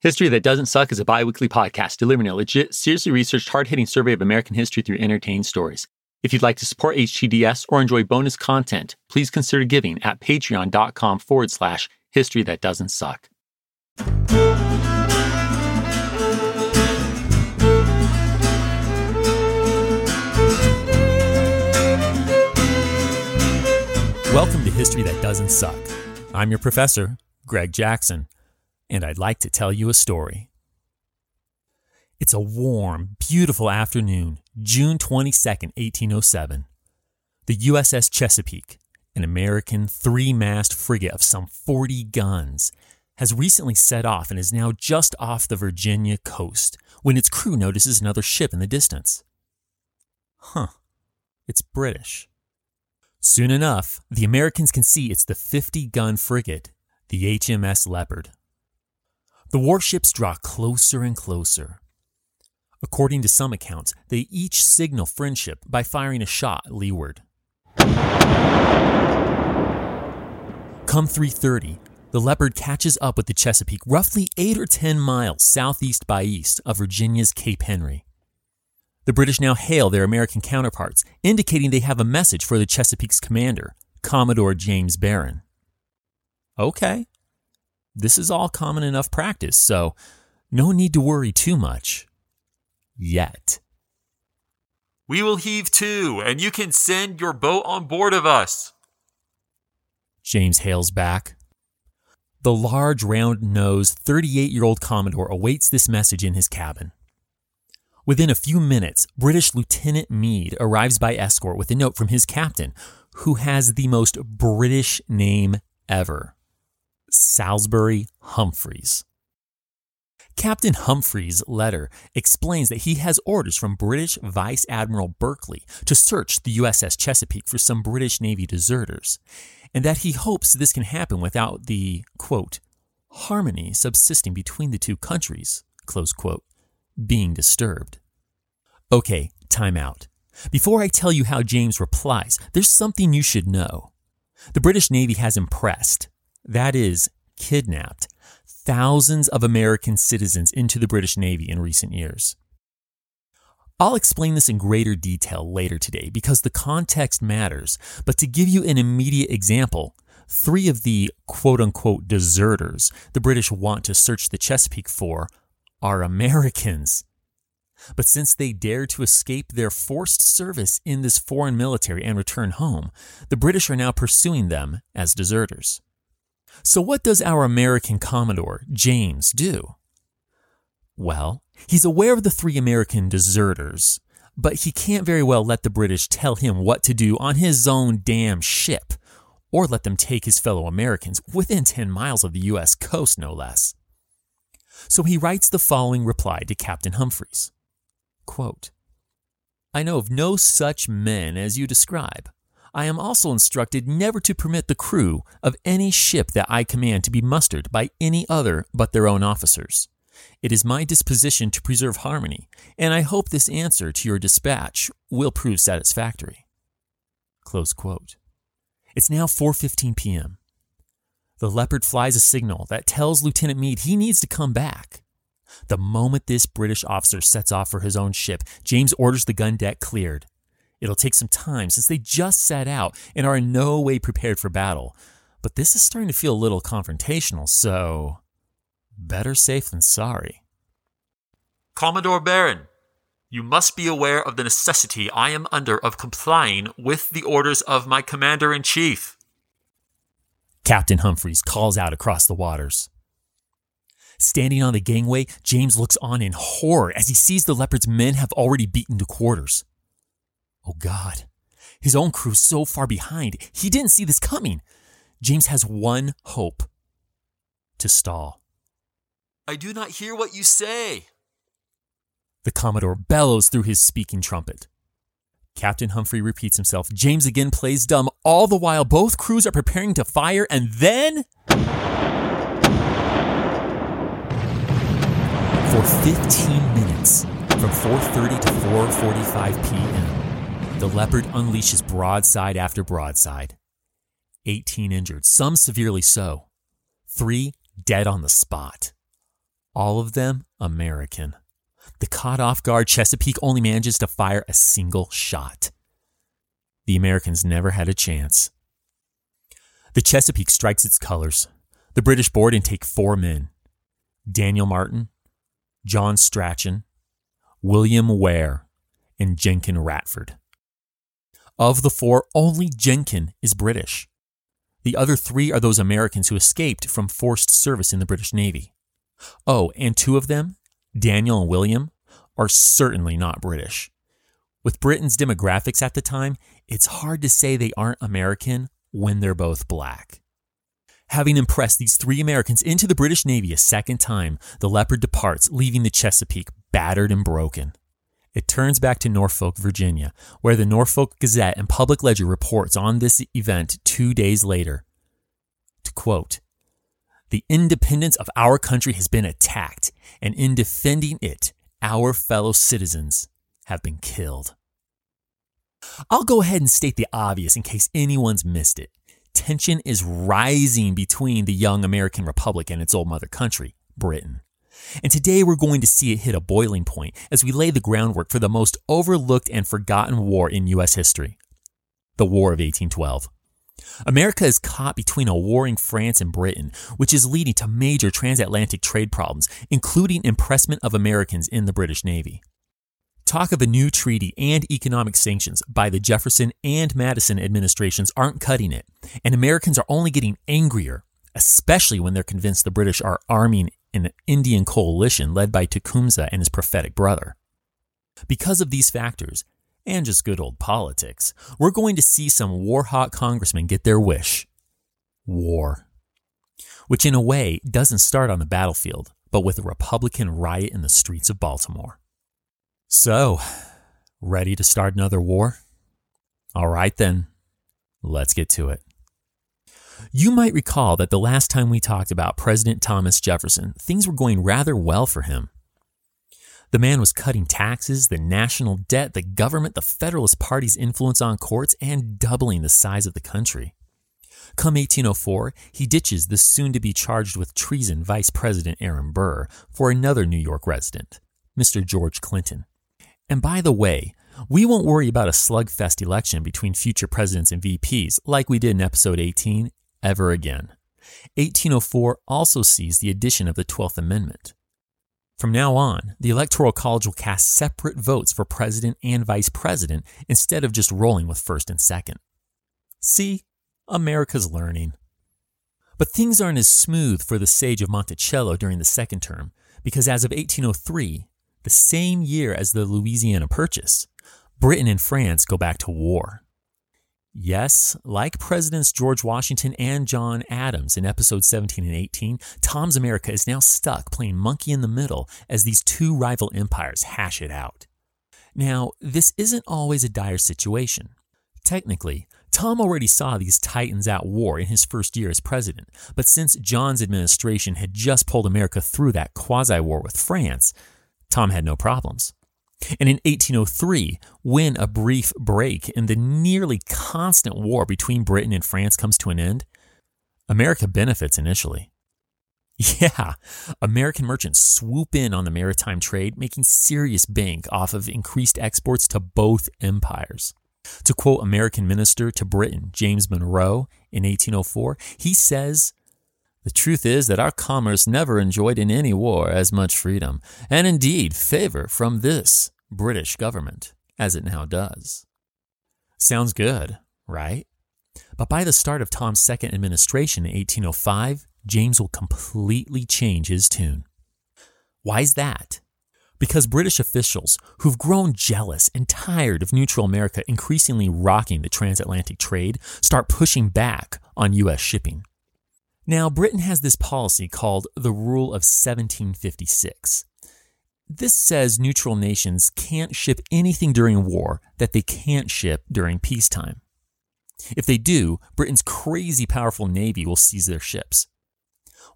History That Doesn't Suck is a bi weekly podcast delivering a legit, seriously researched, hard hitting survey of American history through entertaining stories. If you'd like to support HTDS or enjoy bonus content, please consider giving at patreon.com forward slash history that doesn't suck. Welcome to History That Doesn't Suck. I'm your professor, Greg Jackson and I'd like to tell you a story. It's a warm, beautiful afternoon, June 22nd, 1807. The USS Chesapeake, an American three mast frigate of some 40 guns, has recently set off and is now just off the Virginia coast when its crew notices another ship in the distance. Huh, it's British. Soon enough, the Americans can see it's the 50 gun frigate, the HMS Leopard. The warships draw closer and closer. According to some accounts, they each signal friendship by firing a shot leeward. Come 3:30, the Leopard catches up with the Chesapeake roughly 8 or 10 miles southeast by east of Virginia's Cape Henry. The British now hail their American counterparts, indicating they have a message for the Chesapeake's commander, Commodore James Barron. Okay, this is all common enough practice, so no need to worry too much. Yet. We will heave to, and you can send your boat on board of us. James hails back. The large, round nosed 38 year old Commodore awaits this message in his cabin. Within a few minutes, British Lieutenant Meade arrives by escort with a note from his captain, who has the most British name ever. Salusbury Humphreys. Captain Humphreys' letter explains that he has orders from British Vice Admiral Berkeley to search the USS Chesapeake for some British Navy deserters, and that he hopes this can happen without the, quote, harmony subsisting between the two countries, close quote, being disturbed. Okay, time out. Before I tell you how James replies, there's something you should know. The British Navy has impressed, that is, kidnapped, thousands of American citizens into the British Navy in recent years. I'll explain this in greater detail later today because the context matters, but to give you an immediate example, three of the quote unquote deserters the British want to search the Chesapeake for are Americans. But since they dared to escape their forced service in this foreign military and return home, the British are now pursuing them as deserters. So, what does our American Commodore, James, do? Well, he's aware of the three American deserters, but he can't very well let the British tell him what to do on his own damn ship, or let them take his fellow Americans within 10 miles of the U.S. coast, no less. So he writes the following reply to Captain Humphreys Quote, I know of no such men as you describe. I am also instructed never to permit the crew of any ship that I command to be mustered by any other but their own officers. It is my disposition to preserve harmony, and I hope this answer to your dispatch will prove satisfactory. It's now 4:15 p.m. The Leopard flies a signal that tells Lieutenant Meade he needs to come back. The moment this British officer sets off for his own ship, James orders the gun deck cleared. It'll take some time since they just set out and are in no way prepared for battle. But this is starting to feel a little confrontational, so better safe than sorry. Commodore Barron, you must be aware of the necessity I am under of complying with the orders of my commander in chief. Captain Humphreys calls out across the waters. Standing on the gangway, James looks on in horror as he sees the leopard's men have already beaten to quarters. Oh God, his own crew's so far behind, he didn't see this coming. James has one hope to stall. I do not hear what you say. The Commodore bellows through his speaking trumpet. Captain Humphrey repeats himself. James again plays dumb. All the while, both crews are preparing to fire, and then. For 15 minutes, from 4:30 to 4:45 p.m., the Leopard unleashes broadside after broadside. 18 injured, some severely so. 3 dead on the spot. All of them American. The caught off guard Chesapeake only manages to fire a single shot. The Americans never had a chance. The Chesapeake strikes its colors. The British board and take four men Daniel Martin, John Strachan, William Ware, and Jenkin Radford. Of the four, only Jenkin is British. The other three are those Americans who escaped from forced service in the British Navy. Oh, and two of them, Daniel and William, are certainly not British. With Britain's demographics at the time, it's hard to say they aren't American when they're both black. Having impressed these three Americans into the British Navy a second time, the Leopard departs, leaving the Chesapeake battered and broken. It turns back to Norfolk, Virginia, where the Norfolk Gazette and Public Ledger reports on this event two days later. To quote, the independence of our country has been attacked, and in defending it, our fellow citizens have been killed. I'll go ahead and state the obvious in case anyone's missed it. Tension is rising between the young American Republic and its old mother country, Britain. And today we're going to see it hit a boiling point as we lay the groundwork for the most overlooked and forgotten war in U.S. history the War of 1812. America is caught between a warring France and Britain, which is leading to major transatlantic trade problems, including impressment of Americans in the British Navy. Talk of a new treaty and economic sanctions by the Jefferson and Madison administrations aren't cutting it, and Americans are only getting angrier, especially when they're convinced the British are arming an Indian coalition led by Tecumseh and his prophetic brother. Because of these factors, and just good old politics, we're going to see some war hot congressmen get their wish war. Which, in a way, doesn't start on the battlefield, but with a Republican riot in the streets of Baltimore. So, ready to start another war? All right, then, let's get to it. You might recall that the last time we talked about President Thomas Jefferson, things were going rather well for him. The man was cutting taxes, the national debt, the government, the Federalist Party's influence on courts, and doubling the size of the country. Come 1804, he ditches the soon to be charged with treason Vice President Aaron Burr for another New York resident, Mr. George Clinton. And by the way, we won't worry about a slugfest election between future presidents and VPs like we did in episode 18 ever again. 1804 also sees the addition of the 12th Amendment. From now on, the Electoral College will cast separate votes for president and vice president instead of just rolling with first and second. See, America's learning. But things aren't as smooth for the sage of Monticello during the second term, because as of 1803, the same year as the Louisiana Purchase, Britain and France go back to war. Yes, like Presidents George Washington and John Adams in episodes 17 and 18, Tom's America is now stuck playing monkey in the middle as these two rival empires hash it out. Now, this isn't always a dire situation. Technically, Tom already saw these titans at war in his first year as president, but since John's administration had just pulled America through that quasi war with France, Tom had no problems. And in 1803, when a brief break in the nearly constant war between Britain and France comes to an end, America benefits initially. Yeah, American merchants swoop in on the maritime trade, making serious bank off of increased exports to both empires. To quote American minister to Britain, James Monroe, in 1804, he says, the truth is that our commerce never enjoyed in any war as much freedom, and indeed favor from this British government, as it now does. Sounds good, right? But by the start of Tom's second administration in 1805, James will completely change his tune. Why's that? Because British officials who've grown jealous and tired of neutral America increasingly rocking the transatlantic trade start pushing back on U.S. shipping. Now, Britain has this policy called the Rule of 1756. This says neutral nations can't ship anything during war that they can't ship during peacetime. If they do, Britain's crazy powerful navy will seize their ships.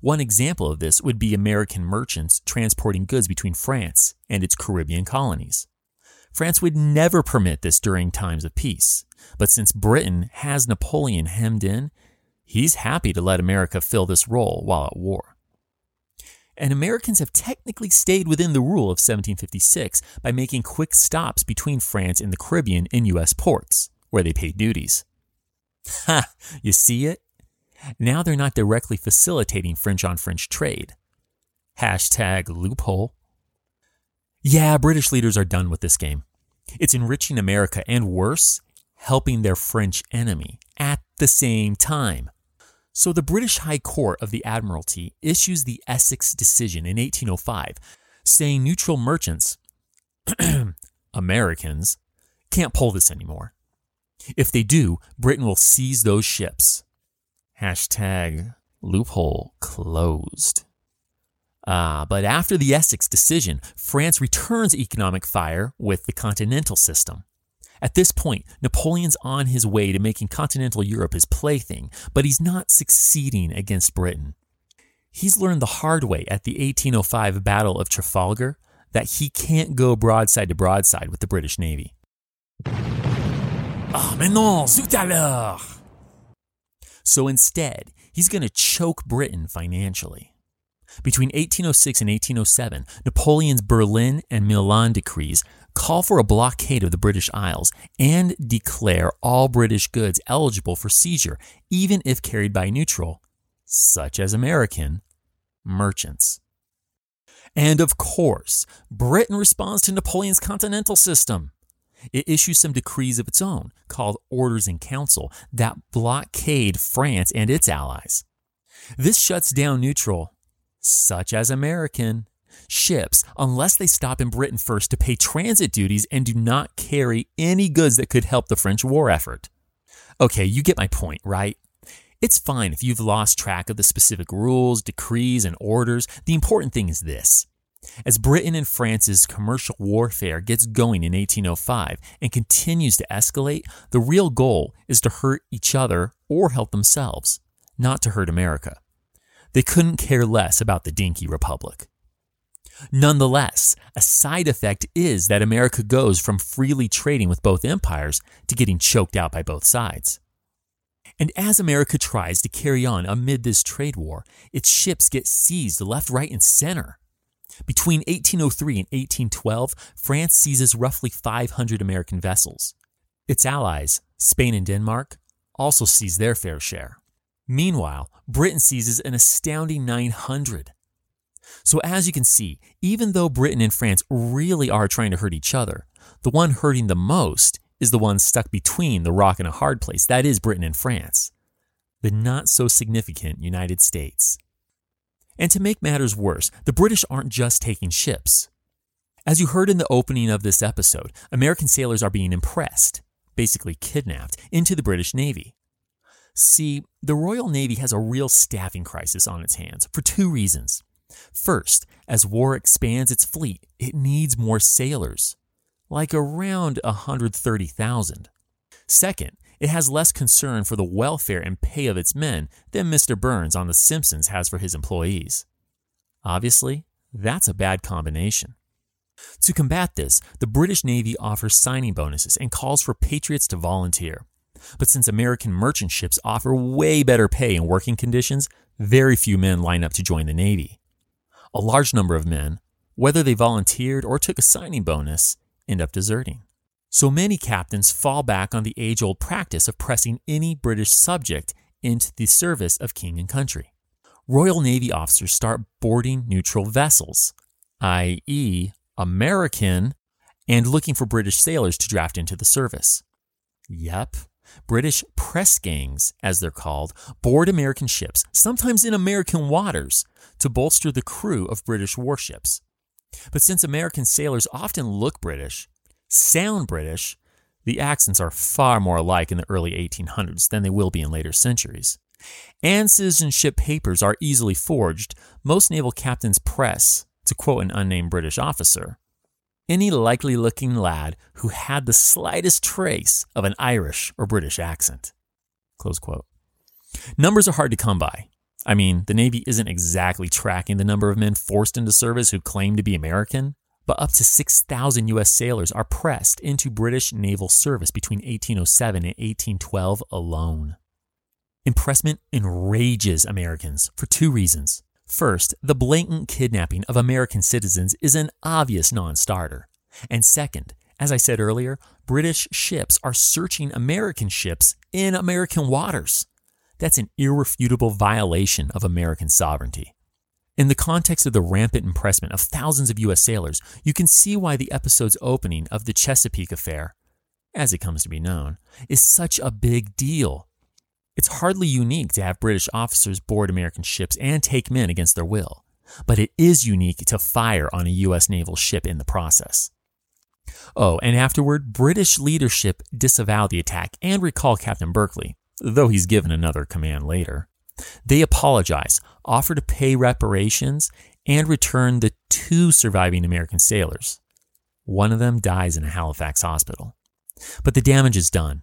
One example of this would be American merchants transporting goods between France and its Caribbean colonies. France would never permit this during times of peace, but since Britain has Napoleon hemmed in, he's happy to let America fill this role while at war. And Americans have technically stayed within the rule of 1756 by making quick stops between France and the Caribbean in U.S. ports, where they paid duties. Ha! You see it? Now they're not directly facilitating French on French trade. Hashtag loophole. Yeah, British leaders are done with this game. It's enriching America and worse, helping their French enemy at the same time. So the British High Court of the Admiralty issues the Essex decision in 1805, saying neutral merchants, Americans, can't pull this anymore. If they do, Britain will seize those ships. Hashtag loophole closed. Ah, but after the Essex decision, France returns economic fire with the continental system. At this point, Napoleon's on his way to making continental Europe his plaything, but he's not succeeding against Britain. He's learned the hard way at the 1805 Battle of Trafalgar that he can't go broadside to broadside with the British Navy. Ah, mais non, zut alors! So instead, he's going to choke Britain financially. Between 1806 and 1807, Napoleon's Berlin and Milan decrees call for a blockade of the British Isles and declare all British goods eligible for seizure, even if carried by neutral, such as American, merchants. And of course, Britain responds to Napoleon's continental system. It issues some decrees of its own, called Orders in Council, that blockade France and its allies. This shuts down neutral, such as American, ships unless they stop in Britain first to pay transit duties and do not carry any goods that could help the French war effort. Okay, you get my point, right? It's fine if you've lost track of the specific rules, decrees, and orders. The important thing is this as Britain and France's commercial warfare gets going in 1805 and continues to escalate, the real goal is to hurt each other or help themselves, not to hurt America. They couldn't care less about the dinky republic. Nonetheless, a side effect is that America goes from freely trading with both empires to getting choked out by both sides. And as America tries to carry on amid this trade war, its ships get seized left, right, and center. Between 1803 and 1812, France seizes roughly 500 American vessels. Its allies, Spain and Denmark, also seize their fair share. Meanwhile, Britain seizes an astounding 900. So, as you can see, even though Britain and France really are trying to hurt each other, the one hurting the most is the one stuck between the rock and a hard place that is, Britain and France. The not so significant United States. And to make matters worse, the British aren't just taking ships. As you heard in the opening of this episode, American sailors are being impressed, basically kidnapped, into the British Navy. See, the Royal Navy has a real staffing crisis on its hands for two reasons. First, as war expands its fleet, it needs more sailors, like around 130,000. Second, it has less concern for the welfare and pay of its men than Mr. Burns on The Simpsons has for his employees. Obviously, that's a bad combination. To combat this, the British Navy offers signing bonuses and calls for patriots to volunteer. But since American merchant ships offer way better pay and working conditions, very few men line up to join the Navy. A large number of men, whether they volunteered or took a signing bonus, end up deserting. So many captains fall back on the age old practice of pressing any British subject into the service of king and country. Royal Navy officers start boarding neutral vessels, i.e., American, and looking for British sailors to draft into the service. Yep, British press gangs, as they're called, board American ships, sometimes in American waters, to bolster the crew of British warships. But since American sailors often look British, sound British, the accents are far more alike in the early 1800s than they will be in later centuries. And citizenship papers are easily forged, most naval captains press, to quote an unnamed British officer, any likely looking lad who had the slightest trace of an Irish or British accent. Numbers are hard to come by. I mean, the Navy isn't exactly tracking the number of men forced into service who claim to be American, but up to 6,000 U.S. sailors are pressed into British naval service between 1807 and 1812 alone. Impressment enrages Americans for two reasons. First, the blatant kidnapping of American citizens is an obvious non starter. And second, as I said earlier, British ships are searching American ships in American waters. That's an irrefutable violation of American sovereignty. In the context of the rampant impressment of thousands of U.S. sailors, you can see why the episode's opening of the Chesapeake affair, as it comes to be known, is such a big deal. It's hardly unique to have British officers board American ships and take men against their will, but it is unique to fire on a U.S. naval ship in the process. Oh, and afterward, British leadership disavow the attack and recall Captain Berkeley, though he's given another command later. They apologize, offer to pay reparations, and return the two surviving American sailors. One of them dies in a Halifax hospital. But the damage is done.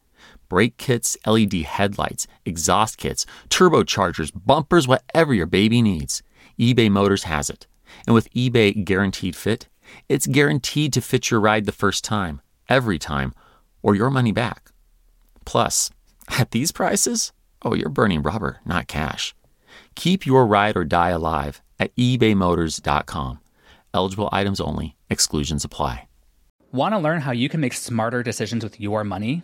Brake kits, LED headlights, exhaust kits, turbochargers, bumpers, whatever your baby needs. eBay Motors has it. And with eBay Guaranteed Fit, it's guaranteed to fit your ride the first time, every time, or your money back. Plus, at these prices, oh, you're burning rubber, not cash. Keep your ride or die alive at ebaymotors.com. Eligible items only, exclusions apply. Want to learn how you can make smarter decisions with your money?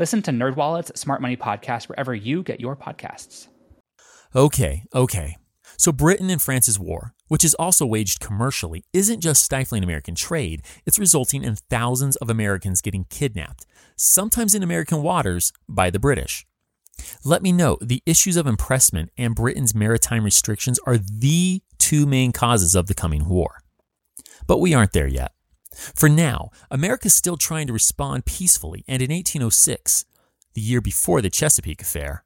Listen to NerdWallet's Smart Money Podcast wherever you get your podcasts. Okay, okay. So Britain and France's war, which is also waged commercially, isn't just stifling American trade, it's resulting in thousands of Americans getting kidnapped, sometimes in American waters, by the British. Let me note the issues of impressment and Britain's maritime restrictions are the two main causes of the coming war. But we aren't there yet. For now, America's still trying to respond peacefully, and in 1806, the year before the Chesapeake affair,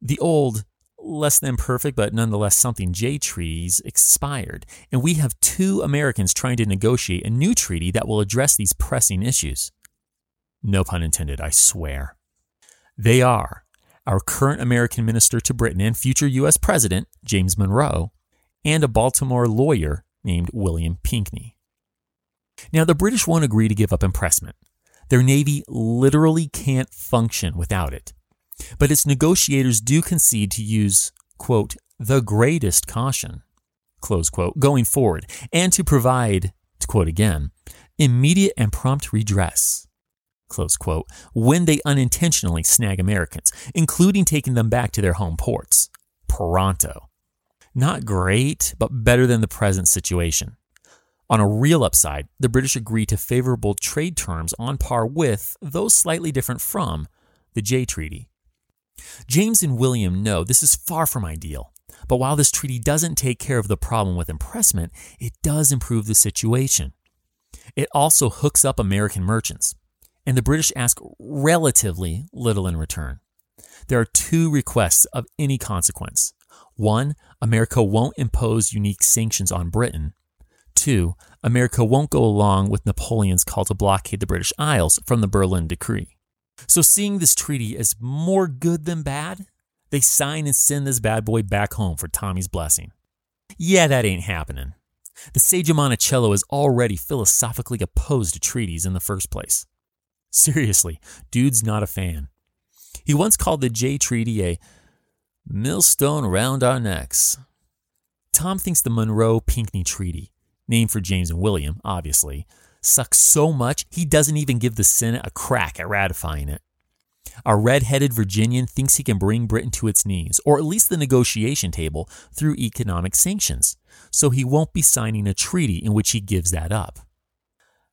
the old, less than perfect but nonetheless something Jay treaties expired, and we have two Americans trying to negotiate a new treaty that will address these pressing issues. No pun intended, I swear. They are our current American minister to Britain and future U.S. President, James Monroe, and a Baltimore lawyer named William Pinkney. Now, the British won't agree to give up impressment. Their navy literally can't function without it. But its negotiators do concede to use, quote, the greatest caution, close quote, going forward, and to provide, to quote again, immediate and prompt redress close quote, when they unintentionally snag Americans, including taking them back to their home ports. Pronto. Not great, but better than the present situation. On a real upside, the British agree to favorable trade terms on par with, though slightly different from, the Jay Treaty. James and William know this is far from ideal, But while this treaty doesn't take care of the problem with impressment, it does improve the situation. It also hooks up American merchants, and the British ask relatively little in return. There are two requests of any consequence. One, America won't impose unique sanctions on Britain. Two, America won't go along with Napoleon's call to blockade the British Isles from the Berlin Decree. So, seeing this treaty as more good than bad, they sign and send this bad boy back home for Tommy's blessing. Yeah, that ain't happening. The sage of Monticello is already philosophically opposed to treaties in the first place. Seriously, dude's not a fan. He once called the Jay Treaty a millstone around our necks. Tom thinks the Monroe Pinkney Treaty, named for James and William, obviously, sucks so much he doesn't even give the Senate a crack at ratifying it. Our red-headed Virginian thinks he can bring Britain to its knees, or at least the negotiation table, through economic sanctions, so he won't be signing a treaty in which he gives that up.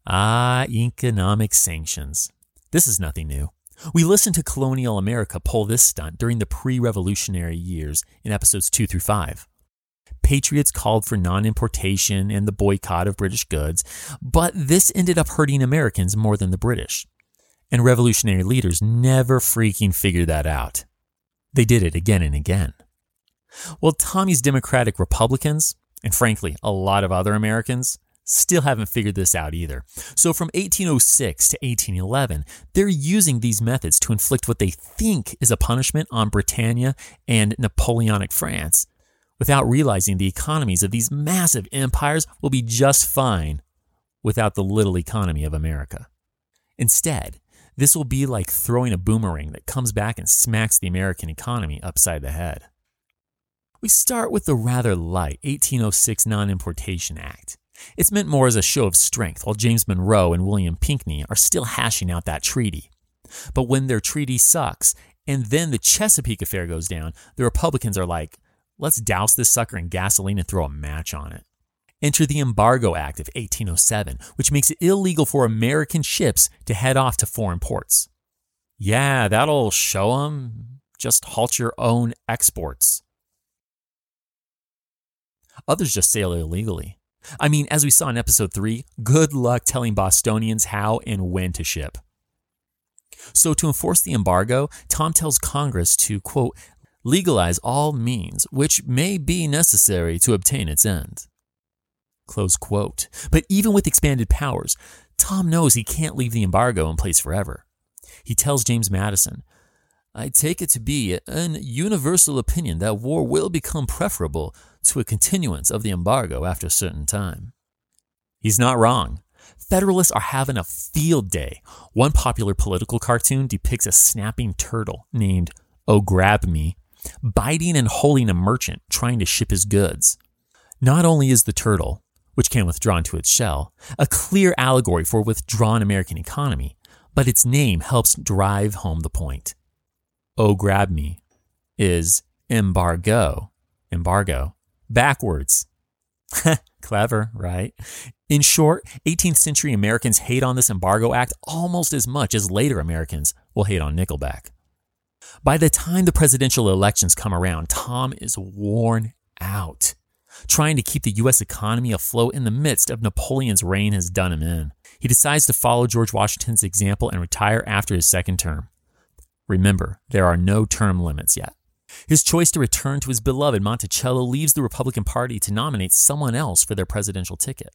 Ah, economic sanctions. This is nothing new. We listened to colonial America pull this stunt during the pre revolutionary years in episodes 2 through 5. Patriots called for non importation and the boycott of British goods, but this ended up hurting Americans more than the British. And revolutionary leaders never freaking figured that out. They did it again and again. Well, Tommy's Democratic Republicans, and frankly, a lot of other Americans, still haven't figured this out either. So from 1806 to 1811, they're using these methods to inflict what they think is a punishment on Britannia and Napoleonic France without realizing the economies of these massive empires will be just fine without the little economy of America. Instead, this will be like throwing a boomerang that comes back and smacks the American economy upside the head. We start with the rather light 1806 Non Importation Act. It's meant more as a show of strength while James Monroe and William Pinkney are still hashing out that treaty. But when their treaty sucks and then the Chesapeake affair goes down, the Republicans are like, let's douse this sucker in gasoline and throw a match on it. Enter the Embargo Act of 1807, which makes it illegal for American ships to head off to foreign ports. Yeah, that'll show them. Just halt your own exports. Others just sail illegally. I mean, as we saw in episode 3, good luck telling Bostonians how and when to ship. So, to enforce the embargo, Tom tells Congress to, quote, legalize all means which may be necessary to obtain its end. Close quote. But even with expanded powers, Tom knows he can't leave the embargo in place forever. He tells James Madison, I take it to be an universal opinion that war will become preferable to a continuance of the embargo after a certain time. He's not wrong. Federalists are having a field day. One popular political cartoon depicts a snapping turtle named Oh Grab Me biting and holding a merchant trying to ship his goods. Not only is the turtle, which can withdraw into its shell, a clear allegory for withdrawn American economy, but its name helps drive home the point. Oh Grab Me is embargo, embargo, backwards. Clever, right? In short, 18th century Americans hate on this embargo act almost as much as later Americans will hate on Nickelback. By the time the presidential elections come around, Tom is worn out. Trying to keep the U.S. economy afloat in the midst of Napoleon's reign has done him in. He decides to follow George Washington's example and retire after his second term. Remember, there are no term limits yet. His choice to return to his beloved Monticello leaves the Republican Party to nominate someone else for their presidential ticket.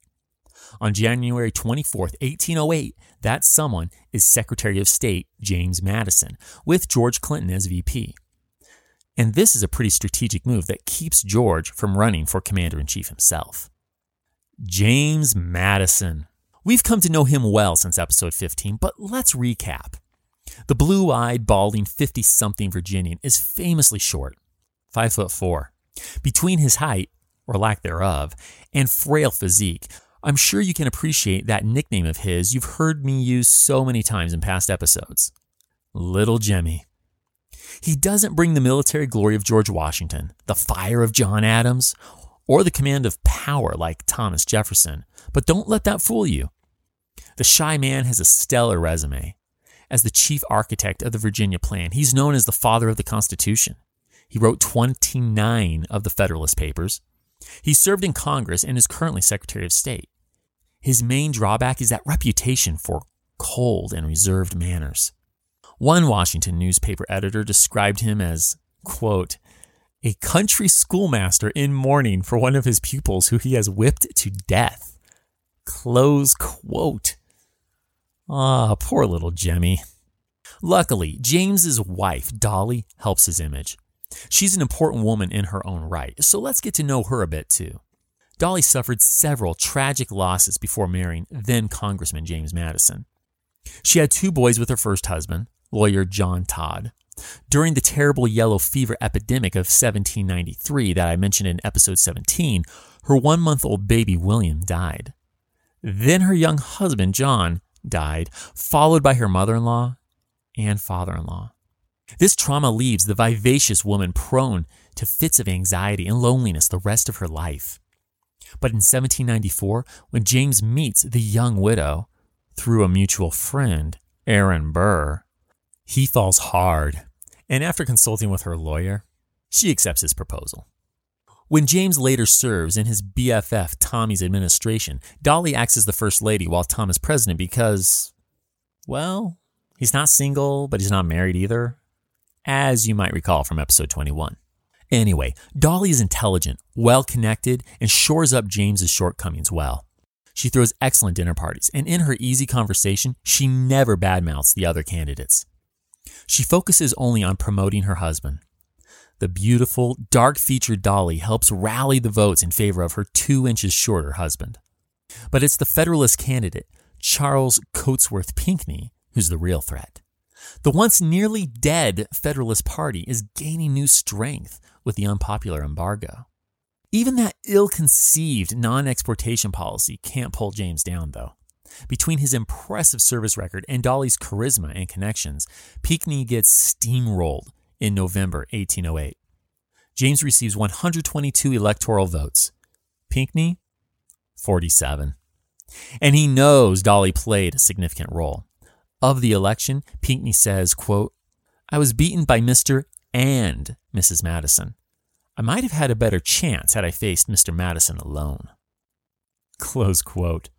On January 24, 1808, that someone is Secretary of State James Madison, with George Clinton as VP. And this is a pretty strategic move that keeps George from running for commander in chief himself. James Madison. We've come to know him well since episode 15, but let's recap. The blue eyed, balding 50 something Virginian is famously short, 5 foot 4. Between his height, or lack thereof, and frail physique, I'm sure you can appreciate that nickname of his you've heard me use so many times in past episodes Little Jemmy. He doesn't bring the military glory of George Washington, the fire of John Adams, or the command of power like Thomas Jefferson, but don't let that fool you. The shy man has a stellar resume. As the chief architect of the Virginia Plan, he's known as the father of the Constitution. He wrote 29 of the Federalist Papers. He served in Congress and is currently Secretary of State. His main drawback is that reputation for cold and reserved manners. One Washington newspaper editor described him as, quote, a country schoolmaster in mourning for one of his pupils who he has whipped to death. Close quote. Ah, poor little Jemmy. Luckily, James's wife, Dolly, helps his image. She's an important woman in her own right, so let's get to know her a bit too. Dolly suffered several tragic losses before marrying then Congressman James Madison. She had two boys with her first husband, lawyer John Todd. During the terrible yellow fever epidemic of 1793 that I mentioned in episode 17, her one month old baby William died. Then her young husband John died, followed by her mother in law and father in law. This trauma leaves the vivacious woman prone to fits of anxiety and loneliness the rest of her life. But in 1794, when James meets the young widow through a mutual friend, Aaron Burr, he falls hard, and after consulting with her lawyer, she accepts his proposal. When James later serves in his BFF Tommy's administration, Dolly acts as the First Lady while Tom is president because, well, he's not single, but he's not married either, as you might recall from episode 21. Anyway, Dolly is intelligent, well connected, and shores up James's shortcomings well. She throws excellent dinner parties, and in her easy conversation, she never badmouths the other candidates. She focuses only on promoting her husband. The beautiful, dark featured Dolly helps rally the votes in favor of her two inches shorter husband. But it's the Federalist candidate, Charles Cotesworth Pinckney, who's the real threat. The once nearly dead Federalist Party is gaining new strength with the unpopular embargo. Even that ill conceived non exportation policy can't pull James down, though. Between his impressive service record and Dolly's charisma and connections, Pinckney gets steamrolled in November 1808. James receives 122 electoral votes. Pinckney, 47. And he knows Dolly played a significant role. Of the election, Pinckney says, quote, I was beaten by Mr. and Mrs. Madison. I might have had a better chance had I faced Mr. Madison alone. Close quote.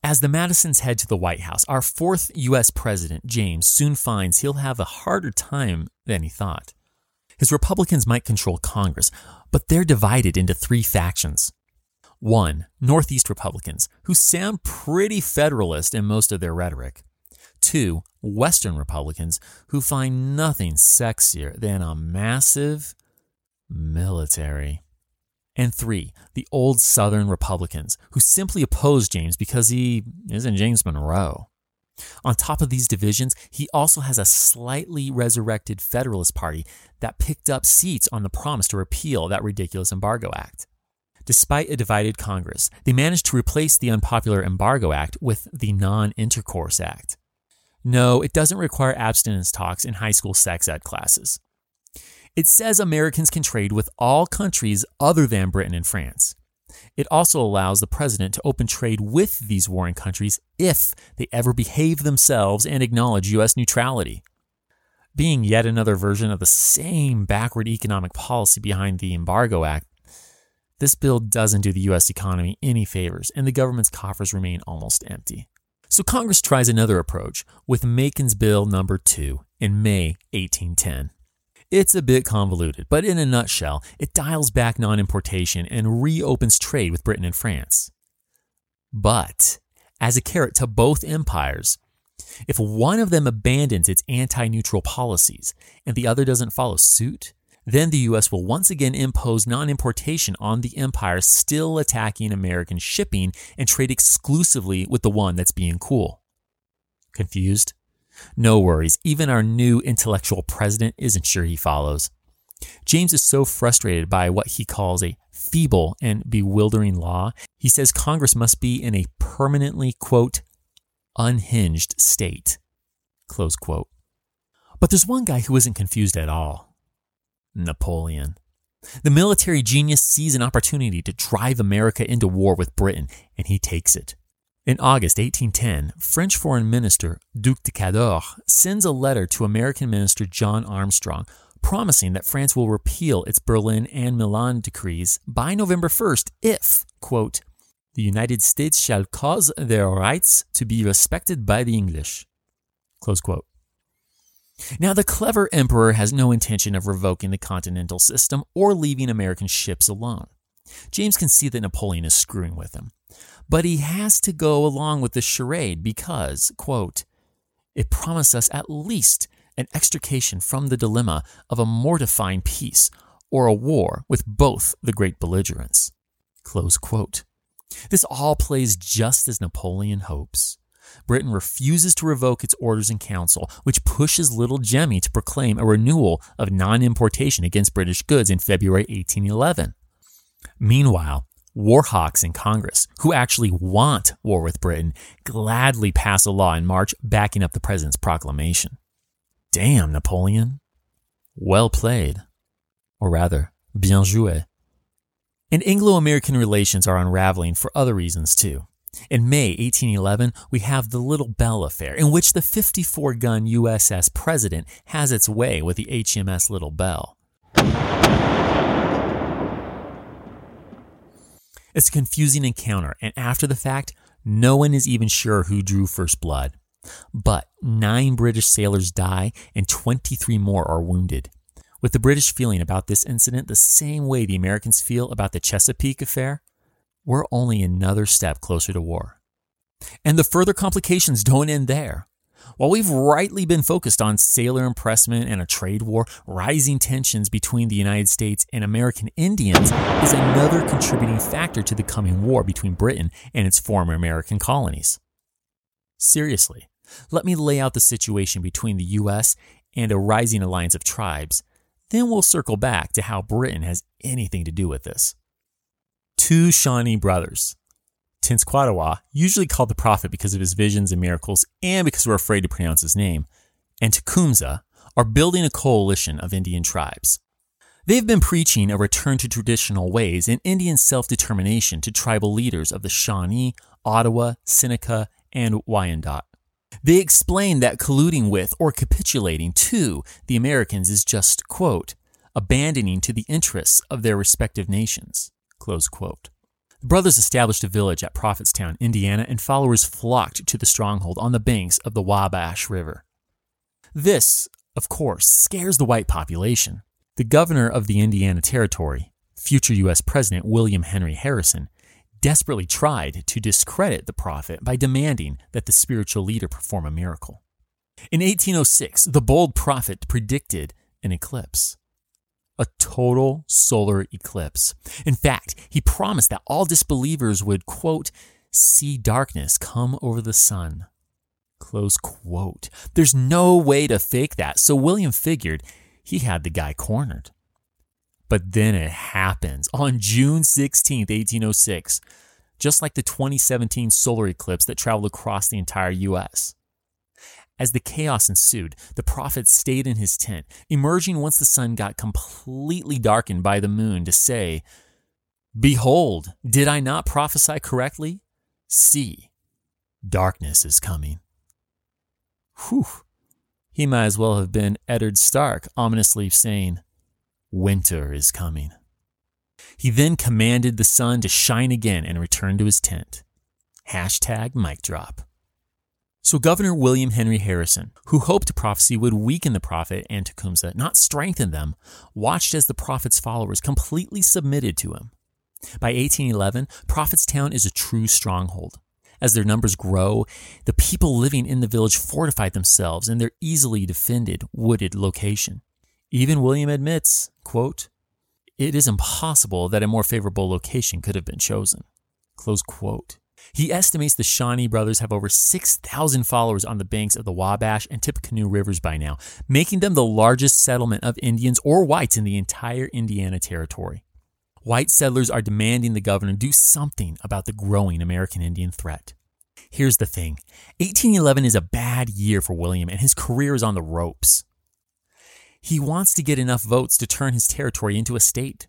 As the Madisons head to the White House, our fourth U.S. President, James, soon finds he'll have a harder time than he thought. His Republicans might control Congress, but they're divided into three factions. One, Northeast Republicans, who sound pretty Federalist in most of their rhetoric. Two, Western Republicans, who find nothing sexier than a massive military and three, the old Southern Republicans, who simply oppose James because he isn't James Monroe. On top of these divisions, he also has a slightly resurrected Federalist Party that picked up seats on the promise to repeal that ridiculous Embargo Act. Despite a divided Congress, they managed to replace the unpopular Embargo Act with the Non Intercourse Act. No, it doesn't require abstinence talks in high school sex ed classes. It says Americans can trade with all countries other than Britain and France. It also allows the president to open trade with these warring countries if they ever behave themselves and acknowledge U.S. neutrality. Being yet another version of the same backward economic policy behind the Embargo Act, this bill doesn't do the U.S. economy any favors, and the government's coffers remain almost empty. So Congress tries another approach with Macon's Bill number 2 in May 1810. It's a bit convoluted, but in a nutshell, it dials back non importation and reopens trade with Britain and France. But, as a carrot to both empires, if one of them abandons its anti neutral policies and the other doesn't follow suit, then the US will once again impose non importation on the empire still attacking American shipping and trade exclusively with the one that's being cool. Confused? No worries, even our new intellectual president isn't sure he follows. James is so frustrated by what he calls a feeble and bewildering law, he says Congress must be in a permanently, quote, unhinged state, close quote. But there's one guy who isn't confused at all Napoleon. The military genius sees an opportunity to drive America into war with Britain, and he takes it. In August 1810, French Foreign Minister Duc de Cadore sends a letter to American Minister John Armstrong promising that France will repeal its Berlin and Milan decrees by November 1st if, quote, the United States shall cause their rights to be respected by the English. Close quote. Now, the clever emperor has no intention of revoking the continental system or leaving American ships alone. James can see that Napoleon is screwing with him. But he has to go along with the charade because, quote, it promised us at least an extrication from the dilemma of a mortifying peace or a war with both the great belligerents. Close quote. This all plays just as Napoleon hopes. Britain refuses to revoke its orders in council, which pushes little Jemmy to proclaim a renewal of non importation against British goods in February 1811. Meanwhile, war hawks in Congress, who actually want war with Britain, gladly pass a law in March backing up the president's proclamation. Damn, Napoleon. Well played. Or rather, bien joué. And Anglo American relations are unraveling for other reasons too. In May 1811, we have the Little Belt affair, in which the 54 gun USS President has its way with the HMS Little Belt. It's a confusing encounter, and after the fact, no one is even sure who drew first blood. But nine British sailors die and 23 more are wounded. With the British feeling about this incident the same way the Americans feel about the Chesapeake affair, we're only another step closer to war. And the further complications don't end there. While we've rightly been focused on sailor impressment and a trade war, rising tensions between the United States and American Indians is another contributing factor to the coming war between Britain and its former American colonies. Seriously, let me lay out the situation between the U.S. and a rising alliance of tribes. Then we'll circle back to how Britain has anything to do with this. Two Shawnee brothers, Tenskwatawa, usually called the prophet because of his visions and miracles and because we're afraid to pronounce his name, and Tecumseh are building a coalition of Indian tribes. They've been preaching a return to traditional ways and Indian self determination to tribal leaders of the Shawnee, Ottawa, Seneca, and Wyandot. They explain that colluding with or capitulating to the Americans is just, quote, abandoning to the interests of their respective nations, close quote. The brothers established a village at Prophetstown, Indiana, and followers flocked to the stronghold on the banks of the Wabash River. This, of course, scares the white population. The governor of the Indiana Territory, future U.S. President William Henry Harrison, desperately tried to discredit the prophet by demanding that the spiritual leader perform a miracle. In 1806, the bold prophet predicted an eclipse. A total solar eclipse. In fact, he promised that all disbelievers would, quote, see darkness come over the sun. Close quote. There's no way to fake that, so William figured he had the guy cornered. But then it happens on June 16, 1806, just like the 2017 solar eclipse that traveled across the entire US. As the chaos ensued, the prophet stayed in his tent, emerging once the sun got completely darkened by the moon to say, Behold, did I not prophesy correctly? See, darkness is coming. Whew. He might as well have been Eddard Stark ominously saying, Winter is coming. He then commanded the sun to shine again and returned to his tent. Hashtag mic drop. So Governor William Henry Harrison, who hoped prophecy would weaken the prophet and Tecumseh, not strengthen them, watched as the prophet's followers completely submitted to him. By 1811, Prophetstown is a true stronghold. As their numbers grow, the people living in the village fortified themselves in their easily defended wooded location. Even William admits, quote, it is impossible that a more favorable location could have been chosen. Close quote. He estimates the Shawnee brothers have over 6,000 followers on the banks of the Wabash and Tippecanoe rivers by now, making them the largest settlement of Indians or whites in the entire Indiana Territory. White settlers are demanding the governor do something about the growing American Indian threat. Here's the thing 1811 is a bad year for William, and his career is on the ropes. He wants to get enough votes to turn his territory into a state.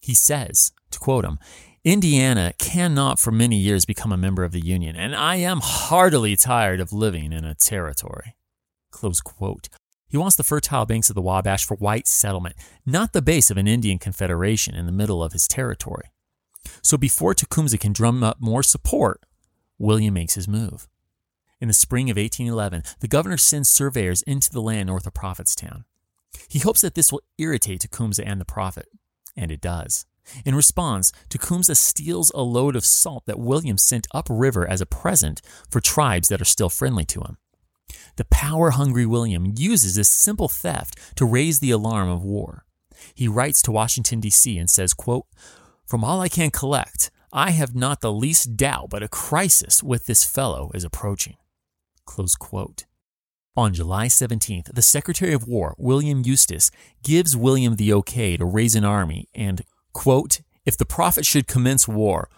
He says, to quote him, Indiana cannot for many years become a member of the Union, and I am heartily tired of living in a territory. Close quote. He wants the fertile banks of the Wabash for white settlement, not the base of an Indian confederation in the middle of his territory. So before Tecumseh can drum up more support, William makes his move. In the spring of 1811, the governor sends surveyors into the land north of Prophetstown. He hopes that this will irritate Tecumseh and the prophet, and it does. In response, Tecumseh steals a load of salt that William sent upriver as a present for tribes that are still friendly to him. The power hungry William uses this simple theft to raise the alarm of war. He writes to Washington, D.C. and says, quote, From all I can collect, I have not the least doubt but a crisis with this fellow is approaching. Close quote. On July 17th, the Secretary of War, William Eustis, gives William the okay to raise an army and, quote, if the prophet should commence war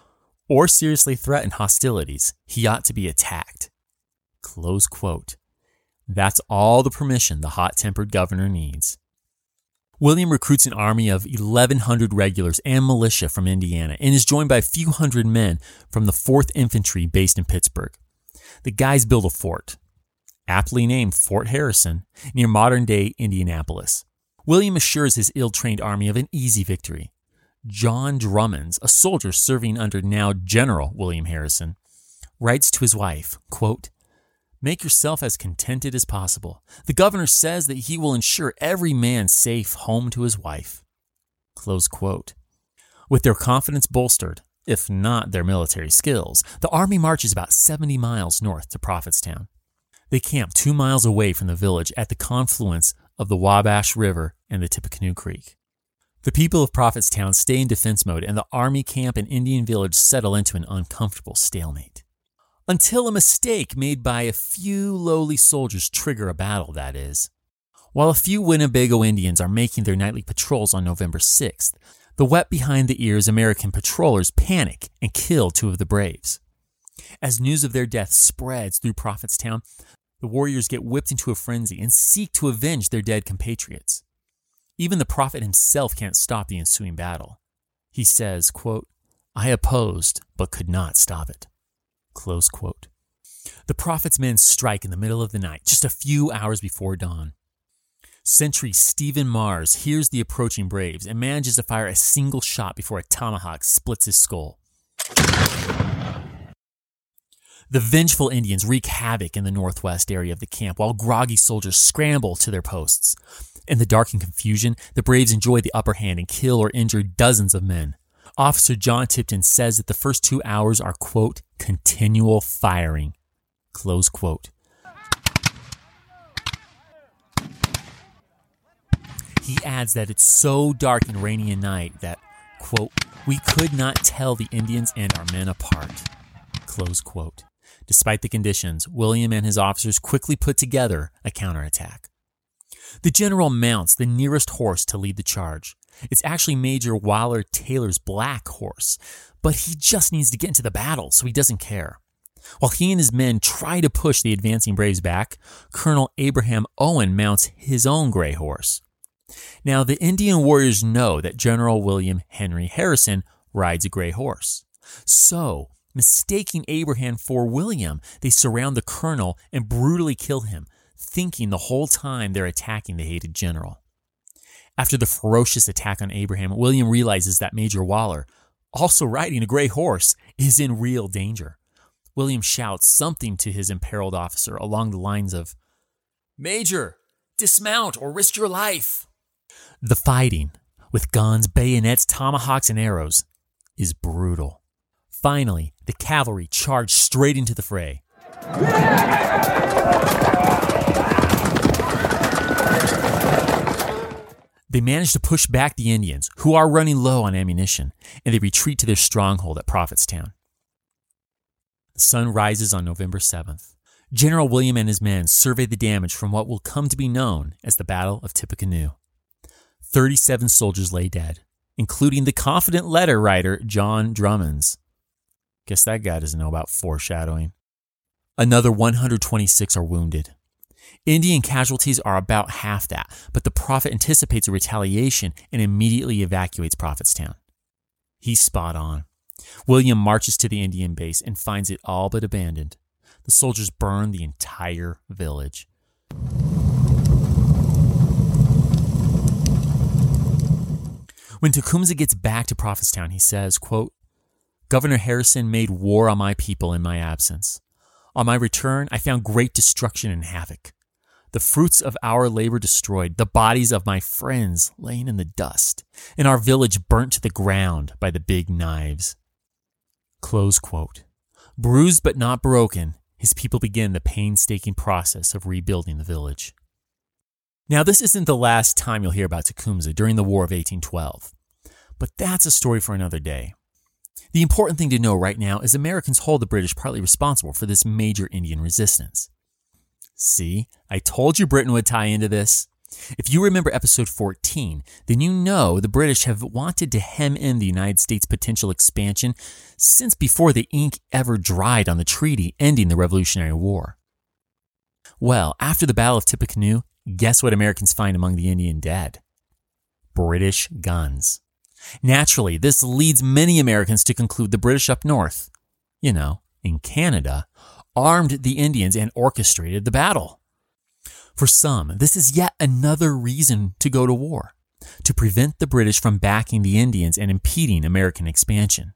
or seriously threaten hostilities, he ought to be attacked. Close quote. That's all the permission the hot tempered governor needs. William recruits an army of 1,100 regulars and militia from Indiana and is joined by a few hundred men from the 4th Infantry based in Pittsburgh. The guys build a fort, aptly named Fort Harrison, near modern day Indianapolis. William assures his ill trained army of an easy victory. John Drummonds, a soldier serving under now General William Harrison, writes to his wife, quote, Make yourself as contented as possible. The governor says that he will ensure every man safe home to his wife. Close quote. With their confidence bolstered, if not their military skills, the army marches about 70 miles north to Prophetstown. They camp two miles away from the village at the confluence of the Wabash River and the Tippecanoe Creek. The people of Prophetstown stay in defense mode, and the army camp and Indian village settle into an uncomfortable stalemate until a mistake made by a few lowly soldiers trigger a battle, that is. While a few Winnebago Indians are making their nightly patrols on November 6th, the wet behind the ears American patrollers panic and kill two of the Braves. As news of their death spreads through Prophetstown, the warriors get whipped into a frenzy and seek to avenge their dead compatriots. Even the prophet himself can't stop the ensuing battle. He says, quote, I opposed, but could not stop it. Close quote. The prophet's men strike in the middle of the night, just a few hours before dawn. Sentry Stephen Mars hears the approaching Braves and manages to fire a single shot before a tomahawk splits his skull. The vengeful Indians wreak havoc in the northwest area of the camp while groggy soldiers scramble to their posts. In the dark and confusion, the Braves enjoy the upper hand and kill or injure dozens of men. Officer John Tipton says that the first two hours are, quote, continual firing, close quote. He adds that it's so dark and rainy at night that, quote, we could not tell the Indians and our men apart, close quote. Despite the conditions, William and his officers quickly put together a counterattack. The general mounts the nearest horse to lead the charge. It's actually Major Waller Taylor's black horse, but he just needs to get into the battle, so he doesn't care. While he and his men try to push the advancing Braves back, Colonel Abraham Owen mounts his own gray horse. Now, the Indian warriors know that General William Henry Harrison rides a gray horse. So, mistaking Abraham for William, they surround the colonel and brutally kill him, thinking the whole time they're attacking the hated general. After the ferocious attack on Abraham, William realizes that Major Waller, also riding a gray horse, is in real danger. William shouts something to his imperiled officer along the lines of, Major, dismount or risk your life. The fighting, with guns, bayonets, tomahawks, and arrows, is brutal. Finally, the cavalry charge straight into the fray. They manage to push back the Indians, who are running low on ammunition, and they retreat to their stronghold at Prophetstown. The sun rises on November 7th. General William and his men survey the damage from what will come to be known as the Battle of Tippecanoe. 37 soldiers lay dead, including the confident letter writer John Drummonds. Guess that guy doesn't know about foreshadowing. Another 126 are wounded. Indian casualties are about half that, but the Prophet anticipates a retaliation and immediately evacuates Prophetstown. He's spot on. William marches to the Indian base and finds it all but abandoned. The soldiers burn the entire village. When Tecumseh gets back to Prophetstown, he says, quote, Governor Harrison made war on my people in my absence. On my return, I found great destruction and havoc. The fruits of our labor destroyed, the bodies of my friends laying in the dust, and our village burnt to the ground by the big knives. Close quote. Bruised but not broken, his people begin the painstaking process of rebuilding the village. Now, this isn't the last time you'll hear about Tecumseh during the War of 1812, but that's a story for another day. The important thing to know right now is Americans hold the British partly responsible for this major Indian resistance. See, I told you Britain would tie into this. If you remember episode 14, then you know the British have wanted to hem in the United States' potential expansion since before the ink ever dried on the treaty ending the Revolutionary War. Well, after the Battle of Tippecanoe, guess what Americans find among the Indian dead? British guns. Naturally, this leads many Americans to conclude the British up north, you know, in Canada, armed the Indians and orchestrated the battle. For some, this is yet another reason to go to war, to prevent the British from backing the Indians and impeding American expansion.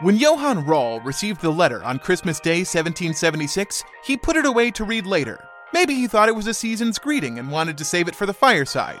When Johann Rall received the letter on Christmas Day 1776, he put it away to read later. Maybe he thought it was a season's greeting and wanted to save it for the fireside.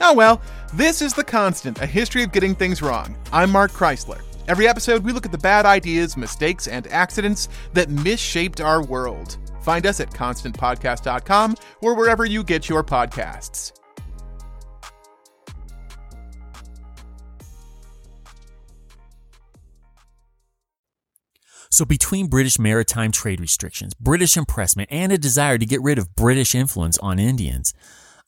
Oh well, this is The Constant, a history of getting things wrong. I'm Mark Chrisler. Every episode, we look at the bad ideas, mistakes, and accidents that misshaped our world. Find us at constantpodcast.com or wherever you get your podcasts. So, between British maritime trade restrictions, British impressment, and a desire to get rid of British influence on Indians,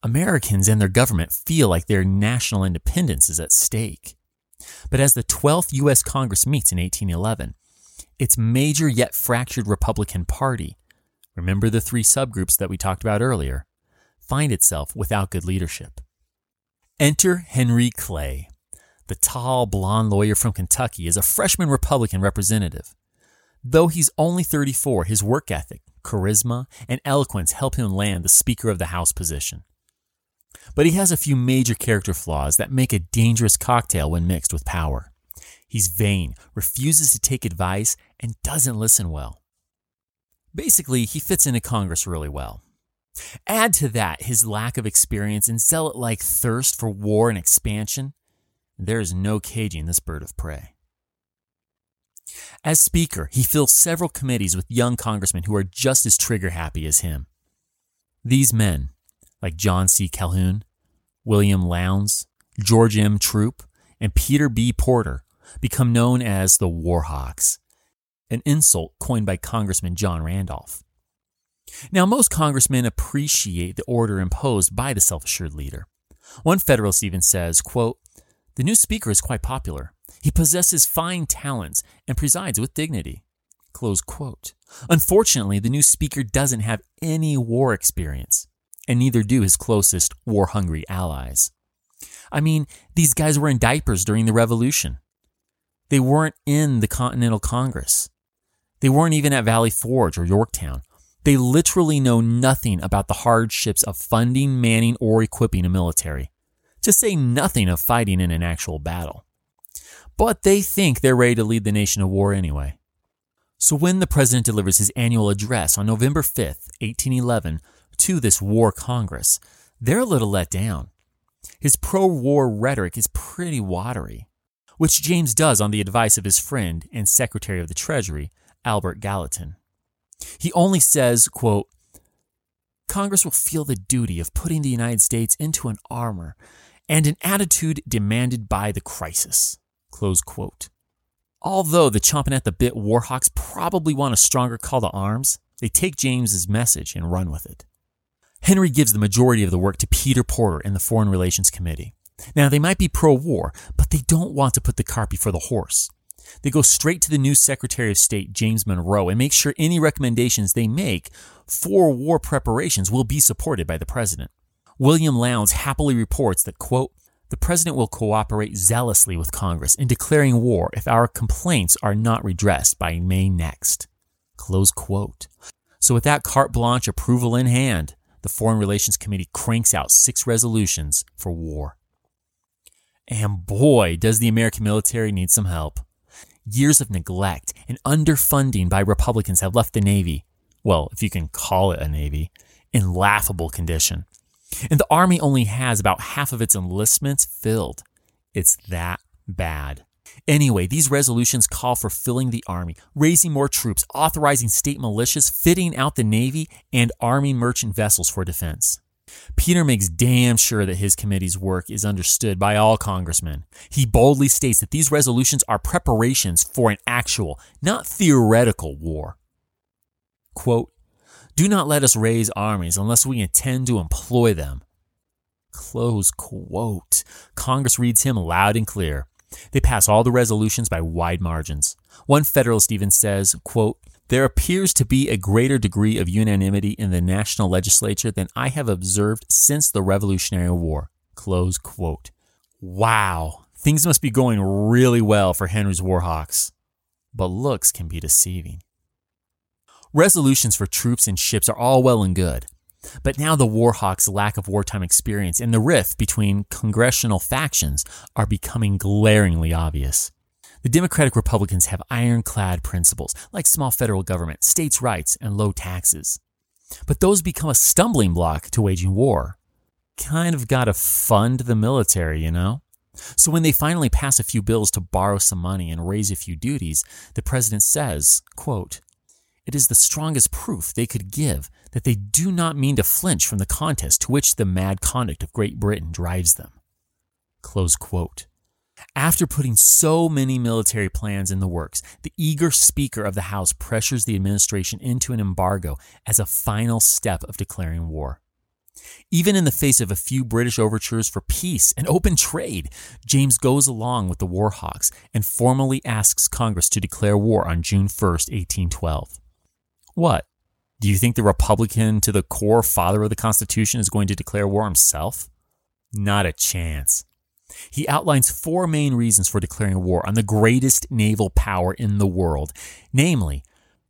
Americans and their government feel like their national independence is at stake. But as the 12th U.S. Congress meets in 1811, its major yet fractured Republican Party, remember the three subgroups that we talked about earlier, find itself without good leadership. Enter Henry Clay. The tall, blond lawyer from Kentucky is a freshman Republican representative. Though he's only 34, his work ethic, charisma, and eloquence help him land the Speaker of the House position. But he has a few major character flaws that make a dangerous cocktail when mixed with power. He's vain, refuses to take advice, and doesn't listen well. Basically, he fits into Congress really well. Add to that his lack of experience and zealot like thirst for war and expansion, there is no caging this bird of prey. As Speaker, he fills several committees with young congressmen who are just as trigger happy as him. These men, like John C. Calhoun, William Lowndes, George M. Troup, and Peter B. Porter, become known as the Warhawks, an insult coined by Congressman John Randolph. Now, most congressmen appreciate the order imposed by the self assured leader. One Federalist even says, quote, The new speaker is quite popular. He possesses fine talents and presides with dignity. Close quote. Unfortunately, the new speaker doesn't have any war experience, and neither do his closest war hungry allies. I mean, these guys were in diapers during the Revolution. They weren't in the Continental Congress. They weren't even at Valley Forge or Yorktown. They literally know nothing about the hardships of funding, manning, or equipping a military, to say nothing of fighting in an actual battle but they think they're ready to lead the nation to war anyway. So when the president delivers his annual address on November 5th, 1811, to this war congress, they're a little let down. His pro war rhetoric is pretty watery, which James does on the advice of his friend and Secretary of the Treasury, Albert Gallatin. He only says, quote, Congress will feel the duty of putting the United States into an armor and an attitude demanded by the crisis. Close quote. Although the chomping at the bit Warhawks probably want a stronger call to arms, they take James's message and run with it. Henry gives the majority of the work to Peter Porter in the Foreign Relations Committee, Now, they might be pro war, but they don't want to put the cart before the horse. They go straight to the new Secretary of State, James Monroe, and make sure any recommendations they make for war preparations will be supported by the president. William Lowndes happily reports that, quote, the president will cooperate zealously with Congress in declaring war if our complaints are not redressed by May next. Close quote. So, with that carte blanche approval in hand, the Foreign Relations Committee cranks out six resolutions for war. And boy, does the American military need some help. Years of neglect and underfunding by Republicans have left the Navy, well, if you can call it a Navy, in laughable condition. And the Army only has about half of its enlistments filled. It's that bad. Anyway, these resolutions call for filling the Army, raising more troops, authorizing state militias, fitting out the Navy, and arming merchant vessels for defense. Peter makes damn sure that his committee's work is understood by all congressmen. He boldly states that these resolutions are preparations for an actual, not theoretical war. Quote, Do not let us raise armies unless we intend to employ them. Close quote. Congress reads him loud and clear. They pass all the resolutions by wide margins. One Federalist even says, quote, there appears to be a greater degree of unanimity in the national legislature than I have observed since the Revolutionary War. Close quote. Wow, things must be going really well for Henry's Warhawks. But looks can be deceiving. Resolutions for troops and ships are all well and good. But now the Warhawks' lack of wartime experience and the rift between congressional factions are becoming glaringly obvious. The Democratic Republicans have ironclad principles like small federal government, states' rights, and low taxes. But those become a stumbling block to waging war. Kind of gotta fund the military, you know? So when they finally pass a few bills to borrow some money and raise a few duties, the president says, quote, it is the strongest proof they could give that they do not mean to flinch from the contest to which the mad conduct of Great Britain drives them. After putting so many military plans in the works, the eager Speaker of the House pressures the administration into an embargo as a final step of declaring war. Even in the face of a few British overtures for peace and open trade, James goes along with the Warhawks and formally asks Congress to declare war on June 1, 1812. What? Do you think the Republican to the core father of the Constitution is going to declare war himself? Not a chance. He outlines four main reasons for declaring war on the greatest naval power in the world, namely,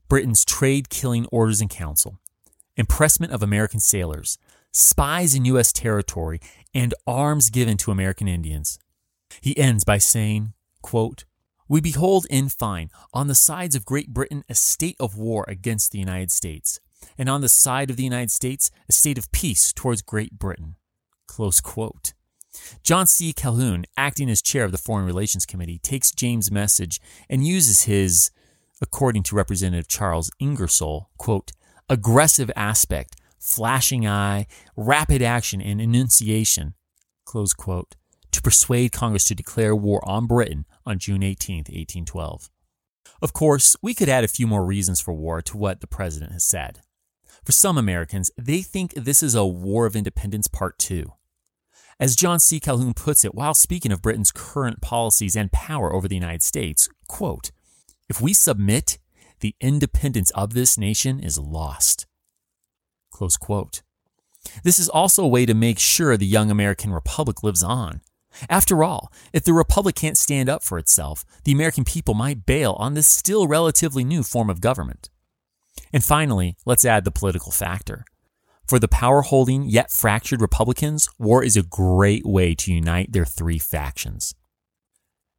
Britain's trade killing orders in council, impressment of American sailors, spies in U.S. territory, and arms given to American Indians. He ends by saying, quote, We behold, in fine, on the sides of Great Britain a state of war against the United States, and on the side of the United States a state of peace towards Great Britain. Close quote. John C. Calhoun, acting as chair of the Foreign Relations Committee, takes James' message and uses his, according to Representative Charles Ingersoll, quote, aggressive aspect, flashing eye, rapid action, and enunciation, close quote, to persuade Congress to declare war on Britain on June 18, 1812. Of course, we could add a few more reasons for war to what the president has said. For some Americans, they think this is a War of Independence Part 2. As John C. Calhoun puts it while speaking of Britain's current policies and power over the United States, quote, If we submit, the independence of this nation is lost. Close quote. This is also a way to make sure the young American Republic lives on. After all, if the Republic can't stand up for itself, the American people might bail on this still relatively new form of government. And finally, let's add the political factor. For the power holding yet fractured Republicans, war is a great way to unite their three factions.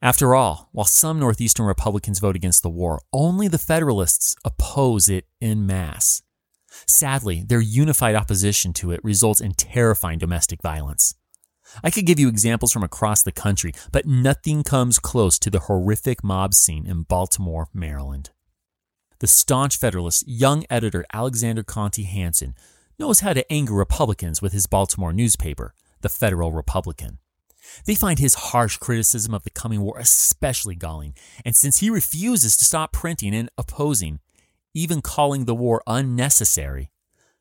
After all, while some Northeastern Republicans vote against the war, only the Federalists oppose it in mass. Sadly, their unified opposition to it results in terrifying domestic violence. I could give you examples from across the country, but nothing comes close to the horrific mob scene in Baltimore, Maryland. The staunch Federalist, young editor Alexander Contee Hanson knows how to anger Republicans with his Baltimore newspaper, the Federal Republican. They find his harsh criticism of the coming war especially galling, and since he refuses to stop printing and opposing, even calling the war unnecessary,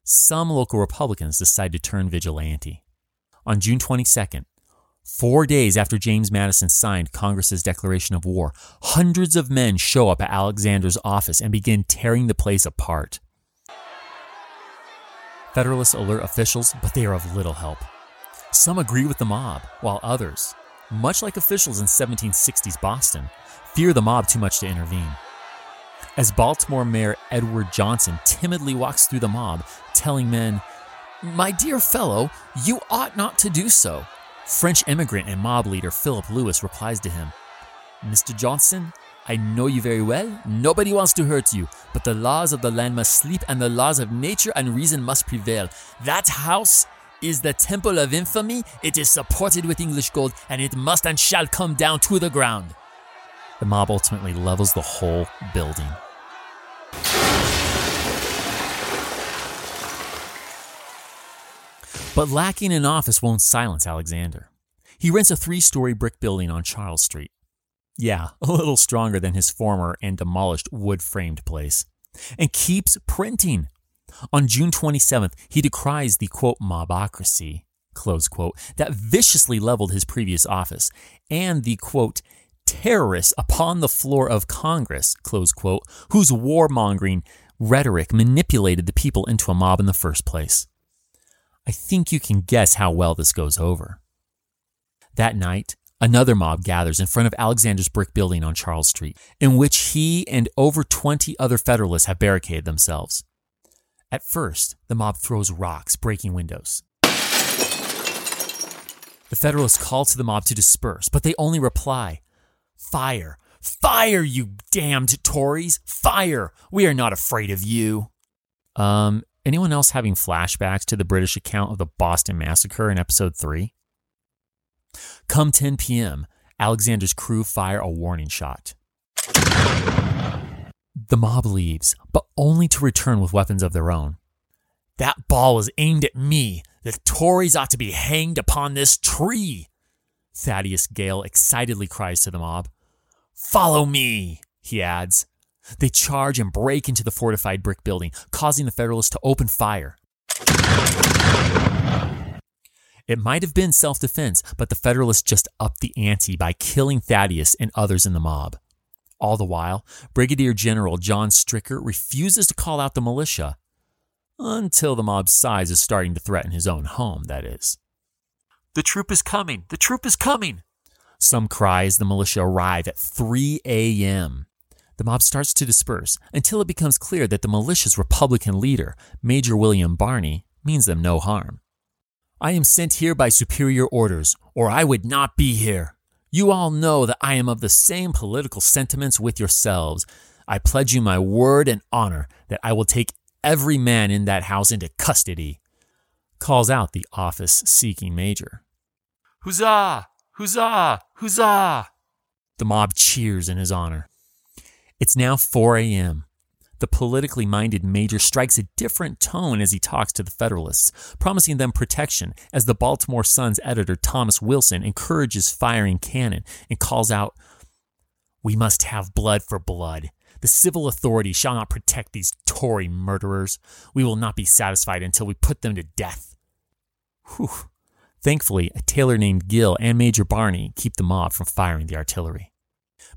some local Republicans decide to turn vigilante. On June 22nd, Four days after James Madison signed Congress's declaration of war, hundreds of men show up at Alexander's office and begin tearing the place apart. Federalists alert officials, but they are of little help. Some agree with the mob, while others, much like officials in 1760s Boston, fear the mob too much to intervene. As Baltimore Mayor Edward Johnson timidly walks through the mob, telling men, My dear fellow, you ought not to do so. French immigrant and mob leader Philip Lewis replies to him, Mr. Johnson, I know you very well. Nobody wants to hurt you, but the laws of the land must sleep and the laws of nature and reason must prevail. That house is the temple of infamy. It is supported with English gold and it must and shall come down to the ground. The mob ultimately levels the whole building. But lacking an office won't silence Alexander. He rents a three story brick building on Charles Street. Yeah, a little stronger than his former and demolished wood framed place. And keeps printing. On June 27th, he decries the quote, mobocracy, close quote, that viciously leveled his previous office, and the quote, terrorists upon the floor of Congress, close quote, whose warmongering rhetoric manipulated the people into a mob in the first place. I think you can guess how well this goes over. That night, another mob gathers in front of Alexander's brick building on Charles Street, in which he and over 20 other Federalists have barricaded themselves. At first, the mob throws rocks, breaking windows. The Federalists call to the mob to disperse, but they only reply, Fire! Fire, you damned Tories! Fire! We are not afraid of you. Um, Anyone else having flashbacks to the British account of the Boston Massacre in episode 3? Come 10 p.m., Alexander's crew fire a warning shot. The mob leaves, but only to return with weapons of their own. That ball was aimed at me. The Tories ought to be hanged upon this tree. Thaddeus Gale excitedly cries to the mob. Follow me, he adds. They charge and break into the fortified brick building, causing the Federalists to open fire. It might have been self defense, but the Federalists just upped the ante by killing Thaddeus and others in the mob. All the while, Brigadier General John Stricker refuses to call out the militia. Until the mob's size is starting to threaten his own home, that is. The troop is coming! The troop is coming! Some cry as the militia arrive at 3 a.m. The mob starts to disperse until it becomes clear that the militia's Republican leader, Major William Barney, means them no harm. I am sent here by superior orders, or I would not be here. You all know that I am of the same political sentiments with yourselves. I pledge you my word and honor that I will take every man in that house into custody, calls out the office seeking major. Huzzah! Huzzah! Huzzah! The mob cheers in his honor. It's now 4 a.m. The politically minded major strikes a different tone as he talks to the Federalists, promising them protection as the Baltimore Sun's editor Thomas Wilson encourages firing cannon and calls out, We must have blood for blood. The civil authority shall not protect these Tory murderers. We will not be satisfied until we put them to death. Whew. Thankfully, a tailor named Gill and Major Barney keep the mob from firing the artillery.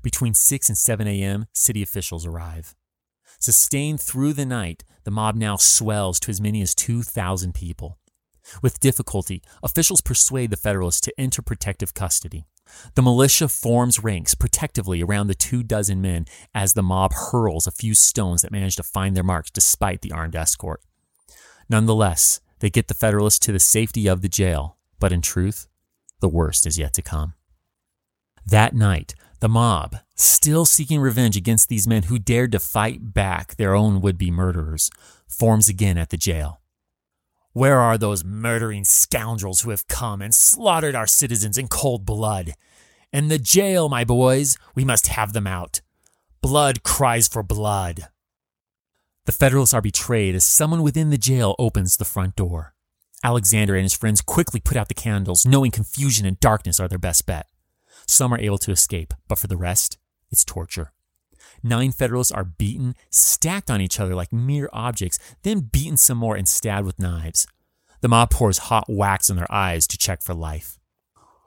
Between 6 and 7 a.m., city officials arrive. Sustained through the night, the mob now swells to as many as 2,000 people. With difficulty, officials persuade the Federalists to enter protective custody. The militia forms ranks protectively around the two dozen men as the mob hurls a few stones that manage to find their marks despite the armed escort. Nonetheless, they get the Federalists to the safety of the jail, but in truth, the worst is yet to come. That night, the mob, still seeking revenge against these men who dared to fight back their own would be murderers, forms again at the jail. Where are those murdering scoundrels who have come and slaughtered our citizens in cold blood? In the jail, my boys, we must have them out. Blood cries for blood. The Federalists are betrayed as someone within the jail opens the front door. Alexander and his friends quickly put out the candles, knowing confusion and darkness are their best bet. Some are able to escape, but for the rest, it's torture. Nine Federalists are beaten, stacked on each other like mere objects, then beaten some more and stabbed with knives. The mob pours hot wax in their eyes to check for life.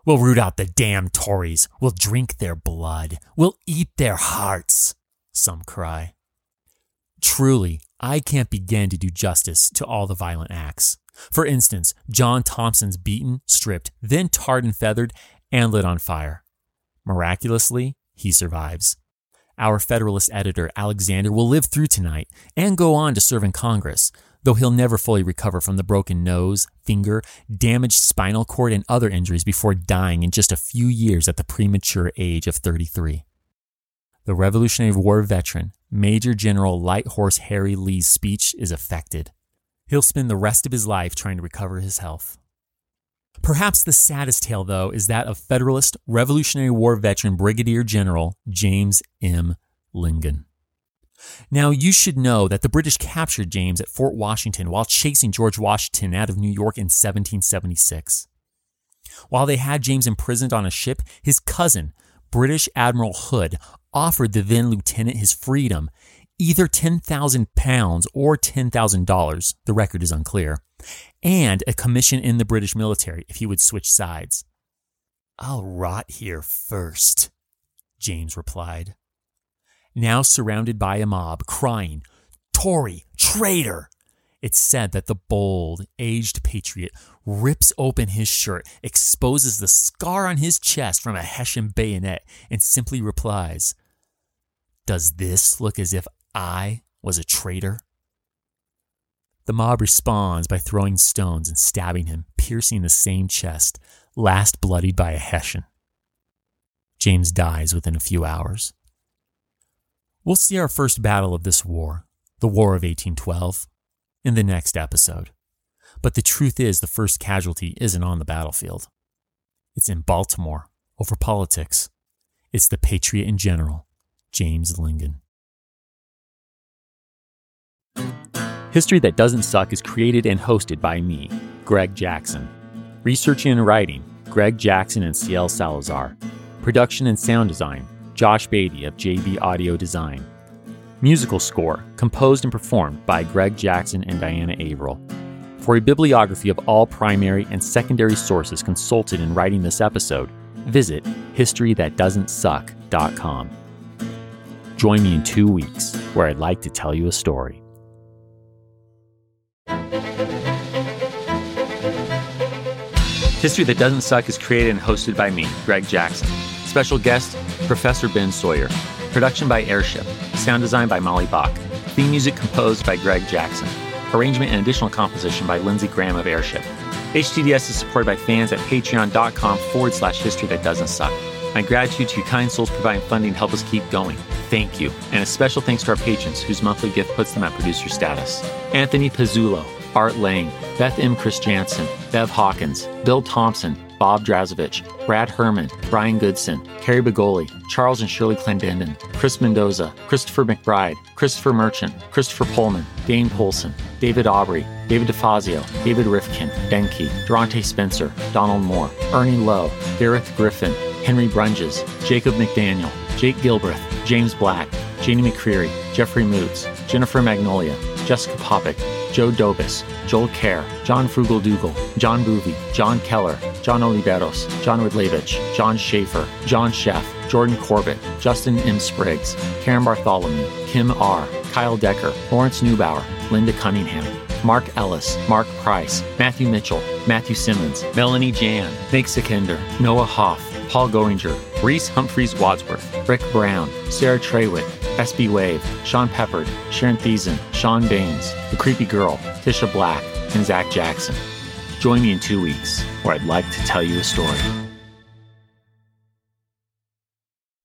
We'll root out the damn Tories. We'll drink their blood. We'll eat their hearts, some cry. Truly, I can't begin to do justice to all the violent acts. For instance, John Thompson's beaten, stripped, then tarred and feathered, and lit on fire. Miraculously, he survives. Our Federalist editor, Alexander, will live through tonight and go on to serve in Congress, though he'll never fully recover from the broken nose, finger, damaged spinal cord, and other injuries before dying in just a few years at the premature age of 33. The Revolutionary War veteran, Major General Light Horse Harry Lee's speech is affected. He'll spend the rest of his life trying to recover his health. Perhaps the saddest tale, though, is that of Federalist Revolutionary War veteran Brigadier General James M. Lingan. Now, you should know that the British captured James at Fort Washington while chasing George Washington out of New York in 1776. While they had James imprisoned on a ship, his cousin, British Admiral Hood, offered the then lieutenant his freedom, either 10,000 pounds or $10,000, the record is unclear, and a commission in the British military if he would switch sides. I'll rot here first, James replied now surrounded by a mob, crying, Tory, traitor! It's said that the bold, aged patriot rips open his shirt, exposes the scar on his chest from a Hessian bayonet, and simply replies, Does this look as if I was a traitor? The mob responds by throwing stones and stabbing him, piercing the same chest, last bloodied by a Hessian. James dies within a few hours. We'll see our first battle of this war, the War of 1812, in the next episode. But the truth is, the first casualty isn't on the battlefield. It's in Baltimore over politics. It's the patriot in general, James Lingan. History That Doesn't Suck is created and hosted by me, Greg Jackson. Researching and writing, Greg Jackson and CL Salazar. Production and sound design, Josh Beatty of JB Audio Design. Musical score, composed and performed by Greg Jackson and Diana Averill. For a bibliography of all primary and secondary sources consulted in writing this episode, visit historythatdoesn'tsuck.com. Join me in two weeks where I'd like to tell you a story. History That Doesn't Suck is created and hosted by me, Greg Jackson. Special guest, Professor Ben Sawyer. Production by Airship. Sound design by Molly Bach. Theme music composed by Greg Jackson. Arrangement and additional composition by Lindsay Graham of Airship. HTDS is supported by fans at patreon.com forward slash history that doesn't suck. My gratitude to you kind souls providing funding to help us keep going. Thank you. And a special thanks to our patrons whose monthly gift puts them at producer status. Anthony Pizzulo, Art Lang, Beth M. Chris Jansen, Bev Hawkins, Bill Thompson, Bob Drazovich, Brad Herman, Brian Goodson, Carrie Begoli, Charles and Shirley Clendenden, Chris Mendoza, Christopher McBride, Christopher Merchant, Christopher Pullman, Dane Polson, David Aubrey, David DeFazio, David Rifkin, Denke, Durante Spencer, Donald Moore, Ernie Lowe, Gareth Griffin, Henry Brunges, Jacob McDaniel, Jake Gilbreth, James Black, Janie McCreary, Jeffrey Moots, Jennifer Magnolia, Jessica Popick, Joe Dobis, Joel Kerr, John Frugal Dougal, John Boovy, John Keller, John Oliveros, John Ridlevich, John Schaefer, John Sheff, Jordan Corbett, Justin M. Spriggs, Karen Bartholomew, Kim R., Kyle Decker, Lawrence Neubauer, Linda Cunningham, Mark Ellis, Mark Price, Matthew Mitchell, Matthew Simmons, Melanie Jan, Nick Sikander, Noah Hoff, Paul Goinger, Reese Humphreys Wadsworth, Rick Brown, Sarah Treywick, SB Wave, Sean Peppard, Sharon Thiessen, Sean Baines, The Creepy Girl, Tisha Black, and Zach Jackson. Join me in two weeks where I'd like to tell you a story.